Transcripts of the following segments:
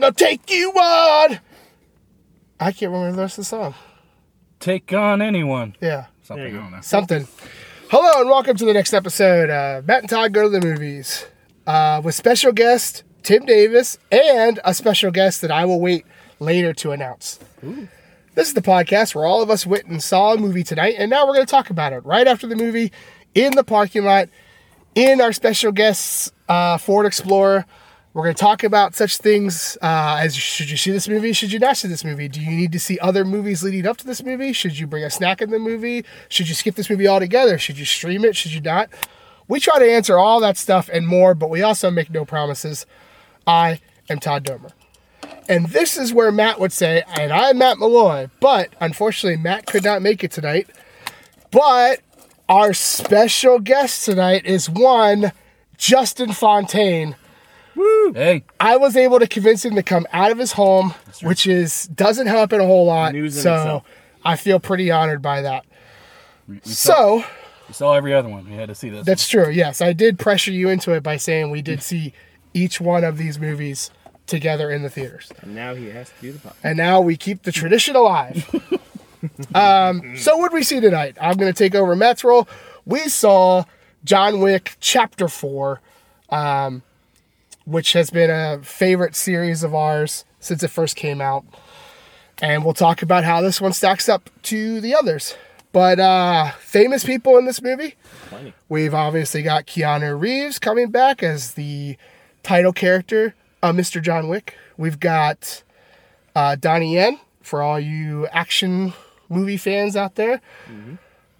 Headstrong, I'll take you on. I can't remember the rest of the song. Take on anyone. Yeah, Something, There I don't know. something. Hello and welcome to the next episode. Uh, Matt and Todd go to the movies uh, with special guest Tim Davis and a special guest that I will wait later to announce. This is the podcast where all of us went and saw a movie tonight, and now we're going to talk about it right after the movie in the parking lot in our special guest's uh, Ford Explorer. We're going to talk about such things uh, as should you see this movie? Should you not see this movie? Do you need to see other movies leading up to this movie? Should you bring a snack in the movie? Should you skip this movie altogether? Should you stream it? Should you not? We try to answer all that stuff and more, but we also make no promises. I am Todd Domer. And this is where Matt would say, and I'm Matt Malloy, but unfortunately, Matt could not make it tonight. But our special guest tonight is one Justin Fontaine. Hey, I was able to convince him to come out of his home, which is doesn't happen a whole lot. News in so itself. I feel pretty honored by that. we, we saw, So we saw every other one. We had to see this. that's true. Yes, I did pressure you into it by saying we did see each one of these movies together in the theaters. And now he has to do the podcast. and now we keep the tradition alive. um, so what did we see tonight? I'm going to take over Matt's role. We saw John Wick Chapter Four, um, which has been a favorite series of ours since it first came out, and we'll talk about how this one stacks up to the others. But uh, famous people in this movie. Plenty. We've obviously got Keanu Reeves coming back as the title character, uh, Mr. John Wick. We've got uh, Donnie Yen for all you action movie fans out there.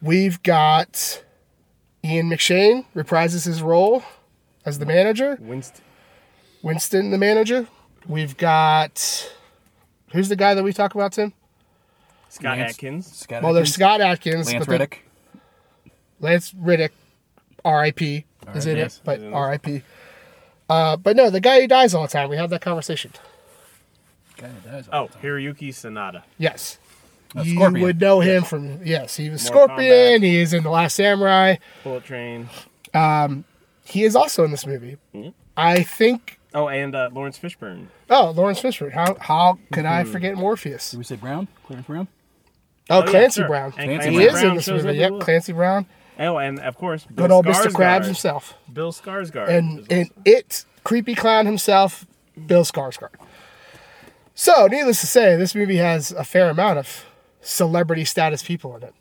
We've got Ian McShane reprises his role as the manager. Winston. Winston, the manager. We've got who's the guy that we talk about, Tim? Scott Lance- Adkins. Scott Well, there's Adkins, Scott Adkins, Lance but then- Reddick. Lance Reddick, R.I.P. is in Yes. it, but R.I.P. Uh, but no, the guy who dies all the time. We had that conversation. Guy that dies all Oh, the time. Hiroyuki Sanada. Yes, Uh, you Scorpion. would know him from yes. He was Mortal Scorpion. He is in the Last Samurai. Bullet Train. Um, He is also in this movie. Mhm. I think. Oh, and uh, Laurence Fishburne. Oh, Laurence Fishburne. How how could I forget Morpheus? Did we say Brown? Clarence Brown? Oh, Oh, yeah, Clancy sure. Brown. And Clancy He Brown. is in this shows movie. up Yep, as well. Clancy Brown. Oh, and of course, Bill Good old Mr. Skarsgård. Krabs himself. Bill Skarsgård. and is and also- it creepy clown himself, Bill Skarsgård. So, needless to say, this movie has a fair amount of celebrity status people in it.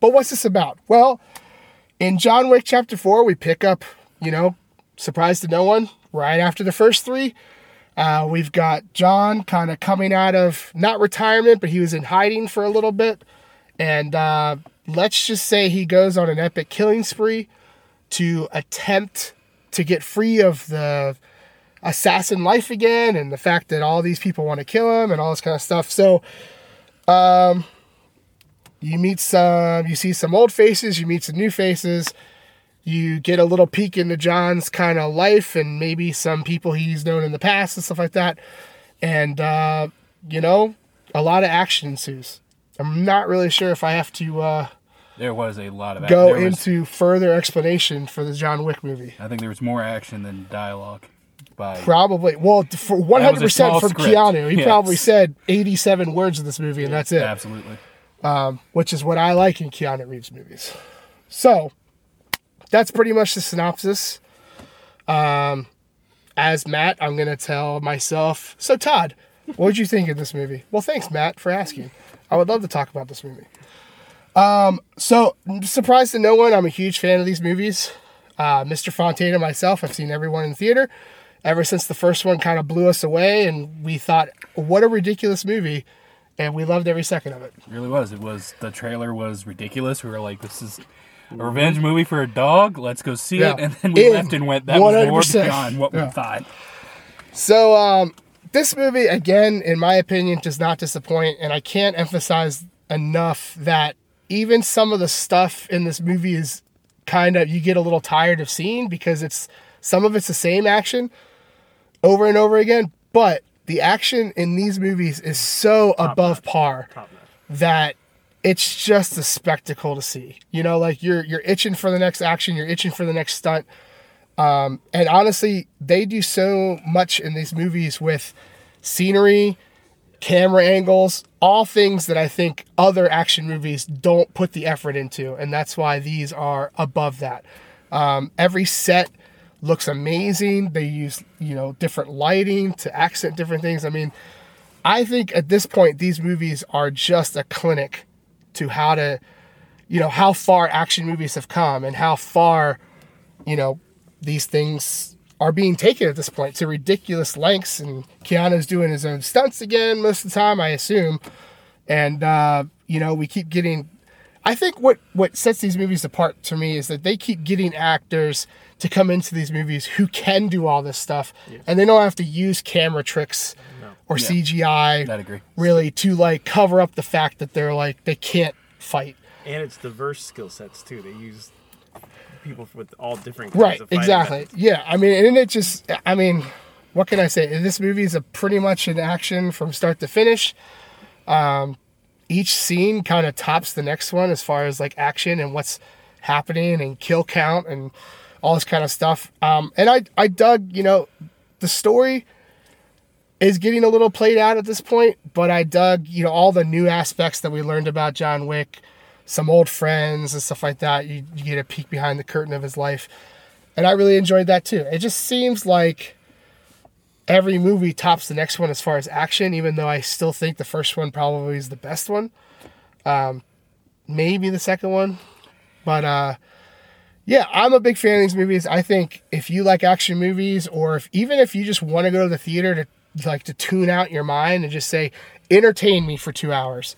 But what's this about? Well, in John Wick Chapter Four, we pick up, you know, surprise to no one, right after the first three. Uh, we've got John kind of coming out of not retirement, but he was in hiding for a little bit. And uh, let's just say he goes on an epic killing spree to attempt to get free of the assassin life again and the fact that all these people want to kill him and all this kind of stuff. So, um, you meet some, you see some old faces, you meet some new faces. You get a little peek into John's kind of life and maybe some people he's known in the past and stuff like that. And, uh, you know, a lot of action ensues. I'm not really sure if I have to uh, There was a lot of go there was- into further explanation for the John Wick movie. I think there was more action than dialogue. By Probably. Well, for 100% from script. Keanu. He Yes. probably said 87 words in this movie, and that's it, absolutely. which is what I like in Keanu Reeves movies. So, that's pretty much the synopsis. Um, as Matt, I'm to tell myself. So, Todd, what did you think of this movie? Well, thanks, Matt, for asking. I would love to talk about this movie. Um, so, surprised to no one, I'm a huge fan of these movies. Uh, Mr. Fontaine and myself, I've seen everyone in the theater ever since the first one kind of blew us away, and we thought, what a ridiculous movie, and we loved every second of it. It really was. It was the trailer was ridiculous. We were like, this is a revenge movie for a dog. Let's go see Yeah. it. And then we In left and went, that was more 100%. beyond what Yeah. we thought. So, um, this movie, again, in my opinion, does not disappoint, and I can't emphasize enough that even some of the stuff in this movie is kind of you get a little tired of seeing because it's some of it's the same action over and over again, but the action in these movies is so above par Top notch. that it's just a spectacle to see. You know, like you're you're itching for the next action, you're itching for the next stunt. Um, and honestly, they do so much in these movies with scenery, camera angles, all things that I think other action movies don't put the effort into, and that's why these are above that. Um, every set looks amazing. They use you know different lighting to accent different things. I mean, I think at this point these movies are just a clinic to how to, you know, how far action movies have come and how far, you know, these things are being taken at this point to ridiculous lengths. And Keanu's doing his own stunts again most of the time, I assume. And uh, you know, we keep getting. I think what what sets these movies apart to me is that they keep getting actors to come into these movies who can do all this stuff, and they don't have to use camera tricks or Yeah. CGI I'd agree. really to like cover up the fact that they're like they can't fight. And it's diverse skill sets too. They use people with all different kinds Right, of fighting exactly. methods. Yeah, I mean, and it just, I mean, what can I say? This movie is a pretty much an action from start to finish. Um, each scene kind of tops the next one as far as like action and what's happening and kill count and all this kind of stuff. Um, and I, I dug, you know, the story is getting a little played out at this point, but I dug, you know, all the new aspects that we learned about John Wick, some old friends and stuff like that. You, you get a peek behind the curtain of his life. And I really enjoyed that too. It just seems like every movie tops the next one as far as action, even though I still think the first one probably is the best one. Um, maybe the second one. But uh, yeah, I'm a big fan of these movies. I think if you like action movies, or if even if you just want to go to the theater to like to tune out your mind and just say, entertain me for two hours,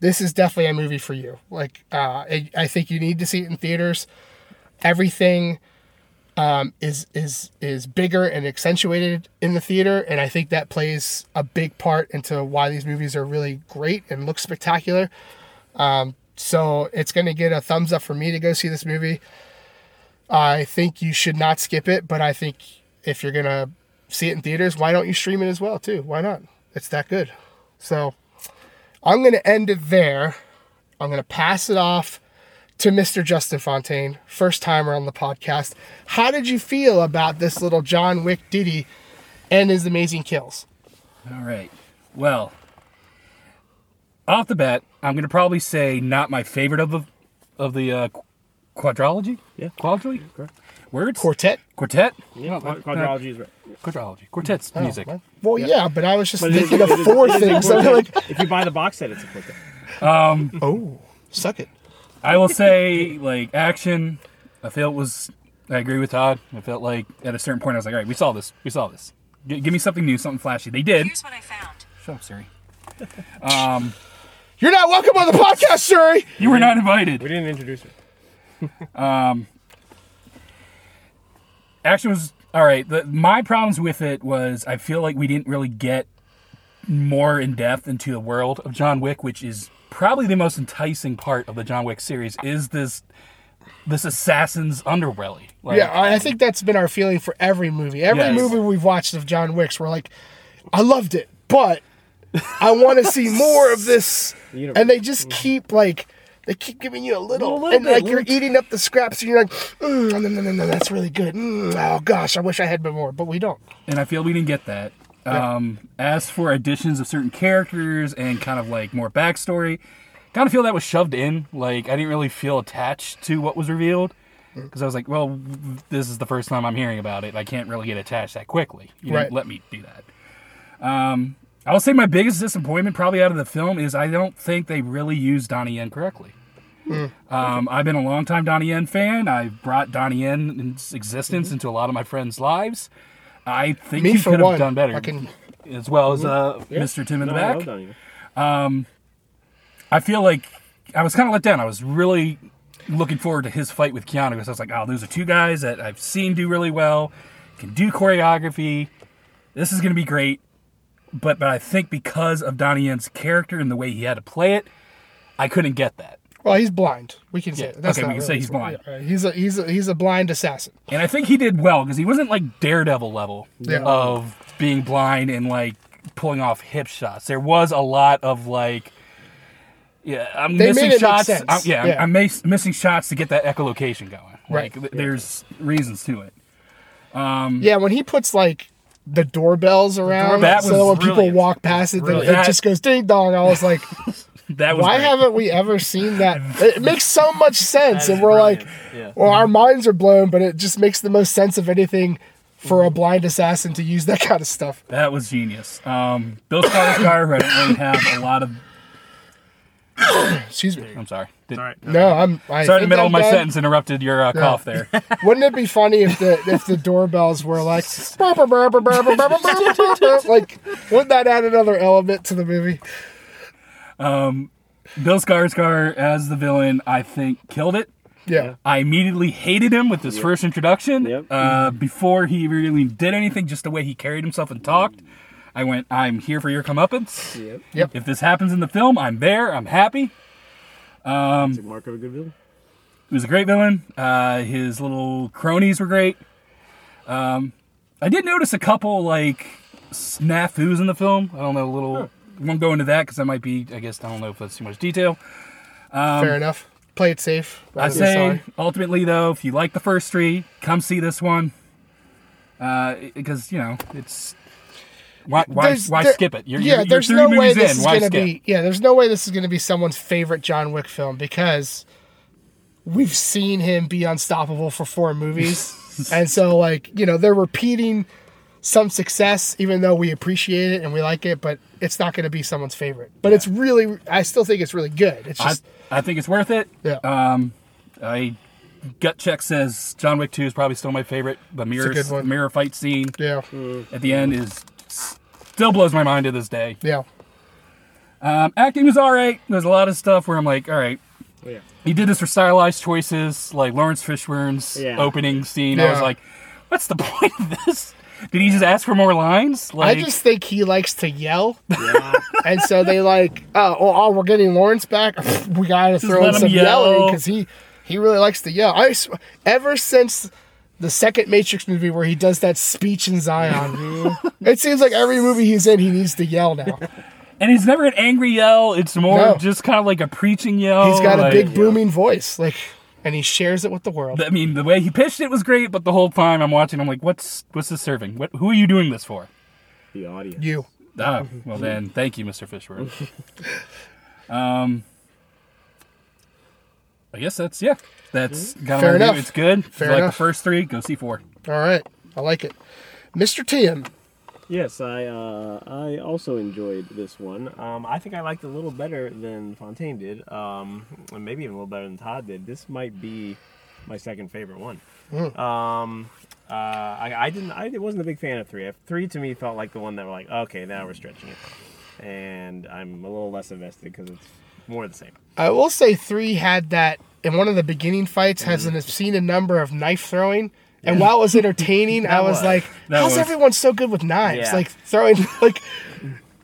this is definitely a movie for you. Like, uh, I, I think you need to see it in theaters. Everything um, is is is bigger and accentuated in the theater, and I think that plays a big part into why these movies are really great and look spectacular. Um, so it's going to get a thumbs up for me to go see this movie. I think you should not skip it, but I think if you're going to see it in theaters, why don't you stream it as well too? Why not? It's that good. So I'm going to end it there. I'm going to pass it off to Mr. Justin Fontaine, first timer on the podcast. How did you feel about this little John Wick ditty and his amazing kills? All right. Well, off the bat, I'm gonna probably say not my favorite of the of the uh, quadrology. Yeah. Quadrology. Correct. Words. Quartet? Quartet. Yeah, quad- uh, quadrology is right. Quadrology. Quartet's Oh, music. well- Well, yeah. but I was just But it is- thinking of is- four it is a things. I'm quartet. like, if you buy the box set, it's a quartet. Um, oh, suck it. I will say, like action. I felt was. I agree with Todd. I felt like at a certain point I was like, all right, we saw this. We saw this. G- give me something new, something flashy. They did. Here's what I found. Shut up, Siri. Um, You're not welcome on the podcast, Shuri. You were not invited. We didn't introduce her. Um, action was all right. The, my problems with it was I feel like we didn't really get more in depth into the world of John Wick, which is probably the most enticing part of the John Wick series. Is this this assassin's underbelly? Like, Yeah, I I think that's been our feeling for every movie. Every Yes. movie we've watched of John Wick's, we're like, I loved it, but I want to see more of this. You know- And they just keep like, they keep giving you a little, little and bit, like you're eating up the scraps, and you're like, mm, no, no, no, no, that's really good. Mm, oh gosh, I wish I had been more, but we don't. and I feel we didn't get that. Um, as for additions of certain characters and kind of like more backstory, kind of feel that was shoved in. Like I didn't really feel attached to what was revealed because I was like, well, this is the first time I'm hearing about it. I can't really get attached that quickly. You Right. didn't let me do that. Um, I will say my biggest disappointment probably out of the film is I don't think they really used Donnie Yen correctly. Um, I've been a longtime Donnie Yen fan. I've brought Donnie Yen into existence into a lot of my friends' lives. I think Me he could have done better, I can, as well as uh, Yeah. Mr. Tim in No, the I back. love Donnie. I feel like I was kind of let down. I was really looking forward to his fight with Keanu because I was like, oh, those are two guys that I've seen do really well, can do choreography. This is going to be great. But but I think because of Donnie Yen's character and the way he had to play it, I couldn't get that. Well, he's blind. We can say Yeah. That's okay, we can say he's blind. He's a he's a he's a blind assassin. And I think he did well because he wasn't like Daredevil level Yeah. of being blind and like pulling off hip shots. There was a lot of like, yeah, I'm They missing shots. I'm, yeah, I'm- Yeah. I'm, mis- missing shots to get that echolocation going. Right. Like, th- there's reasons to it. Um, yeah, when he puts like the doorbells around, That so was when people walk past it, then it just goes ding dong. I was like, that was why great. haven't we ever seen that? It makes so much sense, and we're brilliant. like, yeah. well, our minds are blown, but it just makes the most sense of anything for a blind assassin to use that kind of stuff. That was genius. Um, Bill car I don't really have a lot of. Excuse me. I'm sorry. Did, right. No, I'm. I sorry, in the middle of my done. sentence interrupted your uh, no. cough there. Wouldn't it be funny if the if the doorbells were like like wouldn't that add another element to the movie? Bill Skarsgård as the villain, I think, killed it. Yeah. I immediately hated him with his first introduction. Yep. Uh, before he really did anything, just the way he carried himself and talked, I went, "I'm here for your comeuppance. Yep. Yep. If this happens in the film, I'm there. I'm happy." That's a mark of a good villain. He was a great villain. Uh, his little cronies were great. Um, I did notice a couple like snafus in the film. I don't know, a little. Won't go into that because that might be. I guess I don't know if that's too much detail. Fair enough. Play it safe. I say sorry. ultimately though, if you like the first three, come see this one. Uh, because you know it's why why, why there- skip it? You're, yeah, you're, there's you're no three way this in. is gonna skip? be. Yeah, there's no way this is gonna be someone's favorite John Wick film because we've seen him be unstoppable for four movies, and so like you know they're repeating some success, even though we appreciate it and we like it, but it's not gonna be someone's favorite. But it's really, I still think it's really good. It's I, just I think it's worth it. yeah, Um, I gut check says John Wick Two is probably still my favorite. The mirror mirror fight scene yeah, at the end is still blows my mind to this day. yeah. Um, acting was all right. There's a lot of stuff where I'm like, all right, Oh, yeah. he did this for stylized choices, like Laurence Fishburne's Yeah. opening scene. I was like, what's the point of this? Did he just ask for more lines? Like, I just think he likes to yell. Yeah. And so they like, oh, oh, oh, we're getting Laurence back. we gotta throw in him some yelling because he he really likes to yell. I sw- ever since the second Matrix movie where he does that speech in Zion, it seems like every movie he's in, he needs to yell now. and he's never an angry yell. It's more No. just kind of like a preaching yell. He's got a like- big booming voice, like, and he shares it with the world. I mean, the way he pitched it was great, but the whole time I'm watching, I'm like, what's what's this serving? What, who are you doing this for? the audience. You, Ah, well then, thank you, Mr. Fishburne. um, I guess that's yeah. That's got Fair enough. It's good. If you Fair like enough. the first three, go see four. all right, I like it, Mr. Tim. Yes, I uh, I also enjoyed this one. Um, I think I liked it a little better than Fontaine did, um, and maybe even a little better than Todd did. This might be my second favorite one. Um, uh, I, I didn't. I wasn't a big fan of three. Three to me felt like the one that were like, okay, now we're stretching it, and I'm a little less invested because it's more the same. I will say three had that in one of the beginning fights has an obscene a number of knife throwing. And while it was entertaining, I was was. like, That "How's was. everyone so good with knives? Yeah. Like throwing, like."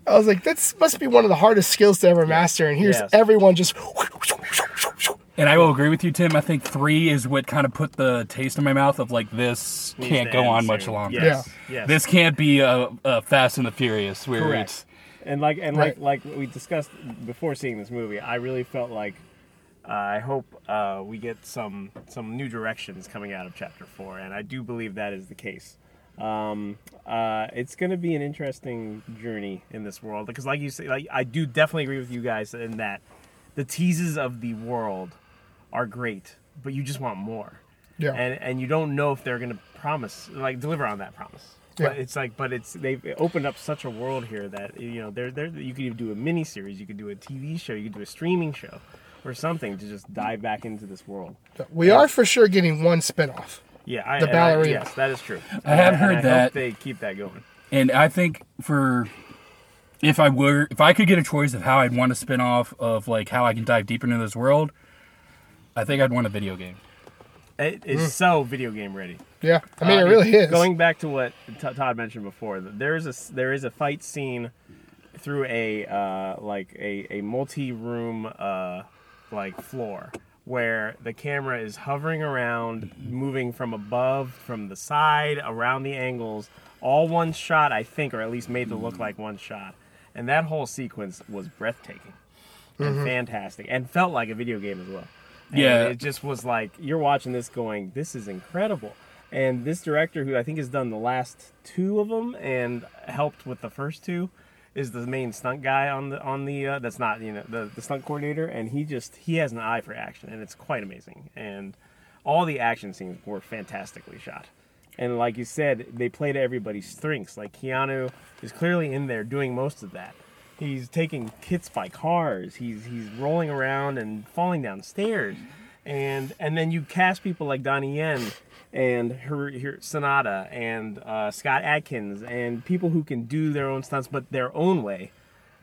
I was like, "That must be one of the hardest skills to ever master." And here's Yes. everyone just. And I will agree with you, Tim. I think three is what kind of put the taste in my mouth of like this Needs can't go end on much longer. Yes. Yes. This can't be a, a Fast and the Furious where Correct. it's And like and Right. like like we discussed before seeing this movie, I really felt like Uh, I hope uh, we get some some new directions coming out of chapter four, and I do believe that is the case. um, uh, it's going to be an interesting journey in this world because, like you say, like I do definitely agree with you guys in that the teases of the world are great, but you just want more, Yeah. and and you don't know if they're going to promise like deliver on that promise. Yeah. But it's like, but it's they've opened up such a world here that you know, there, there you could even do a mini series, you could do a TV show, you could do a streaming show, or something to just dive back into this world. we are for sure getting one spinoff. Yeah, I, The and I- yes, that is true. I have And heard I that. Hope they keep that going. And I think for if I were if I could get a choice of how I'd want to spin off of like how I can dive deeper into this world, I think I'd want a video game. It is so video game ready. Yeah, I mean, Uh, it really is. Going back to what T- Todd mentioned before, there is a there is a fight scene through a uh, like a a multi room uh, like floor where the camera is hovering around, moving from above, from the side, around the angles, all one shot, I think, or at least made to look like one shot. And that whole sequence was breathtaking and mm-hmm. fantastic, and felt like a video game as well. And Yeah. it just was like you're watching this, going, "This is incredible." And this director, who I think has done the last two of them and helped with the first two, is the main stunt guy on the on the uh, that's not you know the, the stunt coordinator, and he just he has an eye for action, and it's quite amazing. And all the action scenes were fantastically shot. And like you said, they play to everybody's strengths. Like Keanu is clearly in there doing most of that. He's taking hits by cars. He's he's rolling around and falling down stairs. And and then you cast people like Donnie Yen and her, her Sanada and uh, Scott Adkins and people who can do their own stunts but their own way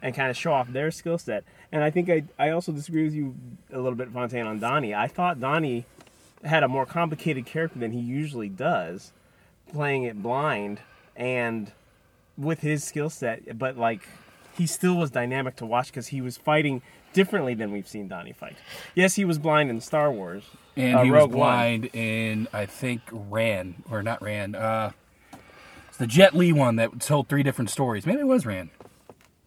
and kind of show off their skill set. And I think I, I also disagree with you a little bit, Fontaine, on Donnie. I thought Donnie had a more complicated character than he usually does, playing it blind and with his skill set, but like he still was dynamic to watch because he was fighting differently than we've seen Donnie fight. Yes, he was blind in Star Wars. And uh, he was Rogue One. blind in, I think, Ran, or not Ran. Uh, it's the Jet Li one that told three different stories. Maybe it was Ran.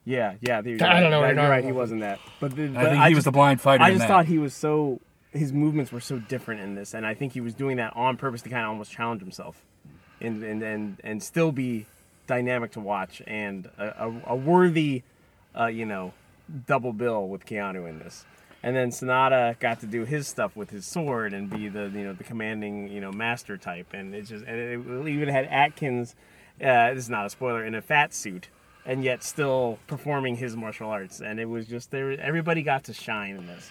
Yeah, yeah. you're I don't know what Right, you're you're right. talking He wasn't that. But, the, I but think he was just- the blind fighter. I in just that. thought he was so his movements were so different in this, and I think he was doing that on purpose to kind of almost challenge himself, and and and, and still be dynamic to watch and a, a, a worthy, uh, you know, double bill with Keanu in this. And then Sanada got to do his stuff with his sword and be the you know the commanding you know master type, and it just and it even had Adkins. Uh, this is not a spoiler in a fat suit, and yet still performing his martial arts, and it was just there. Everybody got to shine in this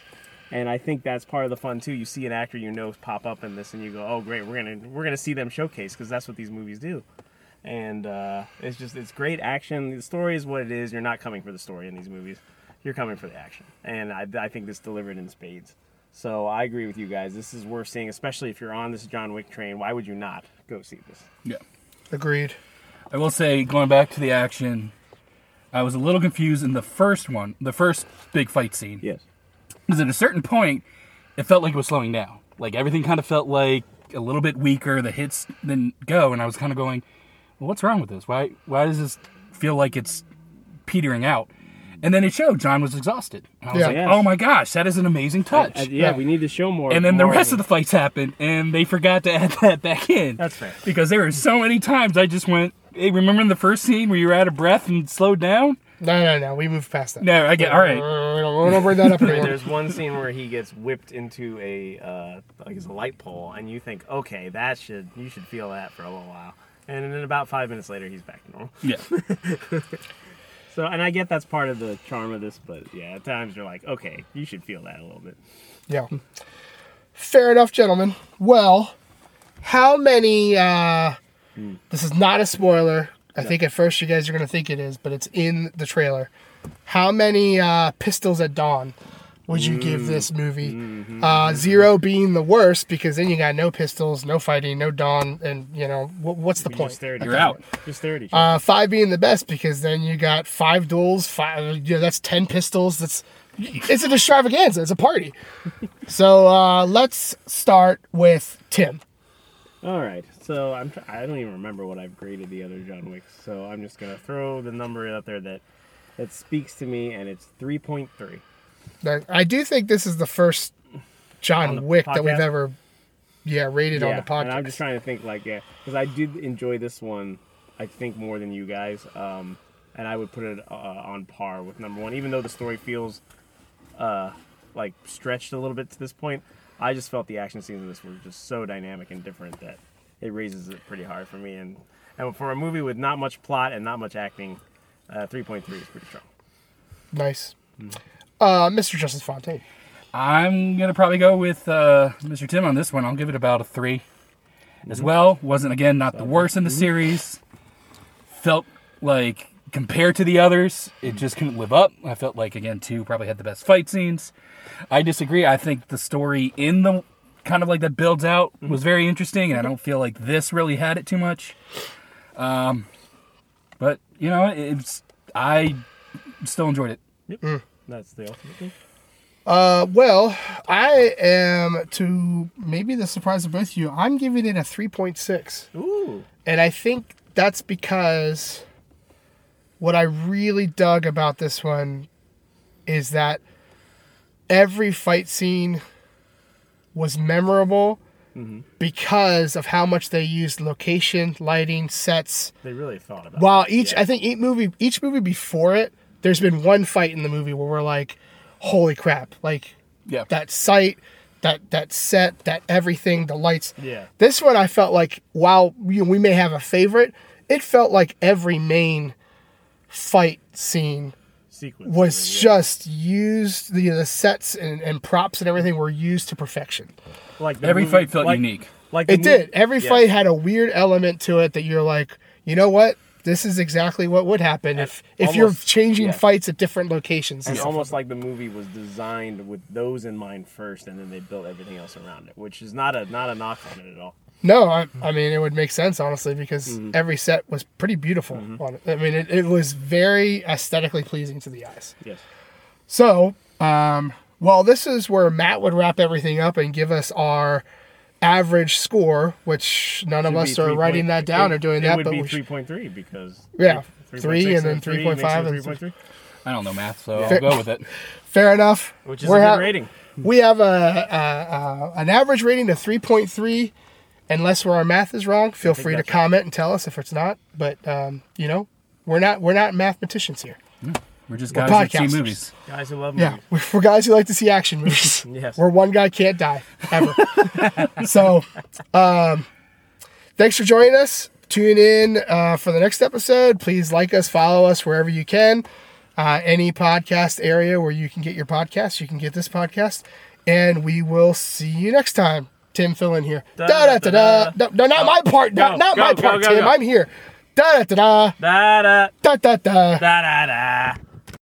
and I think that's part of the fun too. You see an actor you know pop up in this, and you go, "Oh, great, we're gonna we're gonna see them showcase because that's what these movies do." And uh, it's just it's great action. The story is what it is. You're not coming for the story in these movies. You're coming for the action, and I, I think this delivered in spades. So I agree with you guys. This is worth seeing, especially if you're on this John Wick train. Why would you not go see this? Yeah. Agreed. I will say, going back to the action, I was a little confused in the first one, the first big fight scene. Yes. Because at a certain point, it felt like it was slowing down. Like everything kind of felt like a little bit weaker. The hits didn't go, and I was kind of going, well, "What's wrong with this? Why? Why does this feel like it's petering out?" And then it showed John was exhausted. And I was Yeah. like, Yes. "Oh my gosh, that is an amazing touch." Uh, yeah, Yeah. we need to show more. and then the rest of the fights happened, and they forgot to add that back in. That's fair. Because there were so many times I just went, "Hey, remember in the first scene where you were out of breath and slowed down?" No, no, no. We moved past that. No, I get all right. We don't, we don't bring that up anymore. there's one scene where he gets whipped into a uh, like it's a light pole, and you think, okay, that should you should feel that for a little while, and then about five minutes later, he's back to normal. Yeah. So, and I get that's part of the charm of this, but yeah, at times you're like, okay, you should feel that a little bit. Yeah. Fair enough, gentlemen. Well, how many? uh This is not a spoiler. I think at first you guys are going to think it is, but it's in the trailer. How many uh pistols at dawn would you give this movie? Uh, zero being the worst because then you got no pistols, no fighting, no dawn, and you know wh- what's the point? Just stare You're out. other. Just stare at each Uh, five being the best because then you got five duels. Five, you know, that's ten pistols. That's it's an extravaganza. It's a party. so uh, let's start with Tim. All right, so I'm tr- I don't even remember what I've graded the other John Wicks, so I'm just gonna throw the number out there that that speaks to me, and it's three point three. I do think this is the first John the Wick that we've ever, yeah, rated on the podcast. I'm just trying to think like yeah, because I did enjoy this one. I think more than you guys, um, and I would put it uh, on par with number one, even though the story feels uh, like stretched a little bit to this point. I just felt the action scenes in this were just so dynamic and different that it raises it pretty hard for me. And and for a movie with not much plot and not much acting, uh, 3.3 is pretty strong. nice. Uh, Mr. Justin Fontaine. I'm gonna probably go with uh, Mr. Tim on this one. I'll give it about a three as well. Wasn't again not the worst in the series. Felt like compared to the others, it just couldn't live up. I felt like again two probably had the best fight scenes. I disagree. I think the story in the kind of like that builds out was very interesting, and I don't feel like this really had it too much. Um, but you know, it's I still enjoyed it. That's the ultimate thing. Uh, well, I am to maybe the surprise of both of you. I'm giving it a three point six. Ooh. And I think that's because what I really dug about this one is that every fight scene was memorable because of how much they used location, lighting, sets. They really thought about. It. While it. each, Yeah. I think each movie, each movie before it, there's been one fight in the movie where we're like, "Holy crap!" Like Yeah. that sight, that that set, that everything, the lights. Yeah. This one, I felt like while you know, we may have a favorite, it felt like every main fight scene sequence was yeah. just used. The, the sets and, and props and everything were used to perfection. like the Every movie- fight felt like- unique. Like the It did. Every yeah. fight had a weird element to it that you're like, you know what? This is exactly what would happen if if you're changing yeah. fights at different locations. It's almost like the movie was designed with those in mind first, and then they built everything else around it, which is not a not a knock on it at all. No, I, I mean it would make sense honestly because Mm-hmm. every set was pretty beautiful. On it. I mean it, it was very aesthetically pleasing to the eyes. Yes. So, um, well, this is where Matt would wrap everything up and give us our average score, which none of us are three writing point- that down it- or doing it that. would but be we should- three point three because Yeah, 3.6 three and then 3.5 and- 3.3, I don't know math, so Fair- I'll go with it. fair enough. which is We're a good ha- rating. We have a, a, a an average rating of three point three. Unless where our math is wrong, feel free to that's right. comment and tell us if it's not. But um, you know, we're not we're not mathematicians here. We're just We're guys that see movies. Guys who love movies. we're, we're guys who like to see action movies. Yes. Where one guy can't die ever. so, um, thanks for joining us. Tune in uh, for the next episode. Please like us, follow us wherever you can. Uh, any podcast area where you can get your podcast, you can get this podcast. And we will see you next time. Tim, fill in here. Da da da da. No, no, not my part. Not, Go, not go, my go, part, go, Tim. I'm here. Da da da da. Da da Da da da. da da da.